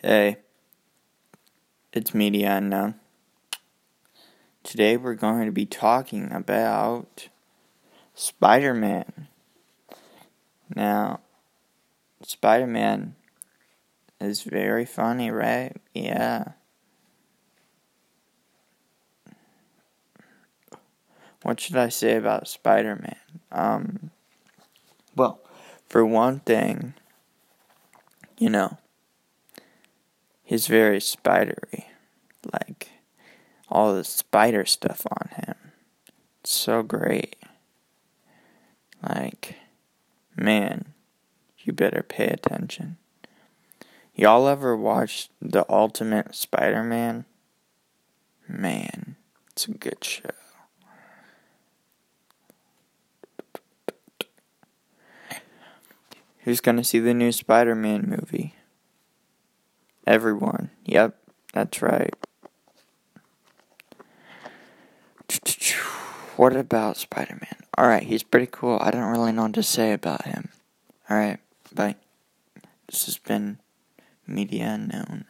Hey, it's Media Unknown. Today we're going to be talking about Spider Man. Now, Spider Man is very funny, right? Yeah. What should I say about Spider Man? Um, well, for one thing, you know, he's very spidery. Like, all the spider stuff on him. It's so great. Like, man, you better pay attention. Y'all ever watched The Ultimate Spider Man? Man, it's a good show. Who's gonna see the new Spider Man movie? Everyone. Yep, that's right. What about Spider Man? Alright, he's pretty cool. I don't really know what to say about him. Alright, bye. This has been Media Unknown.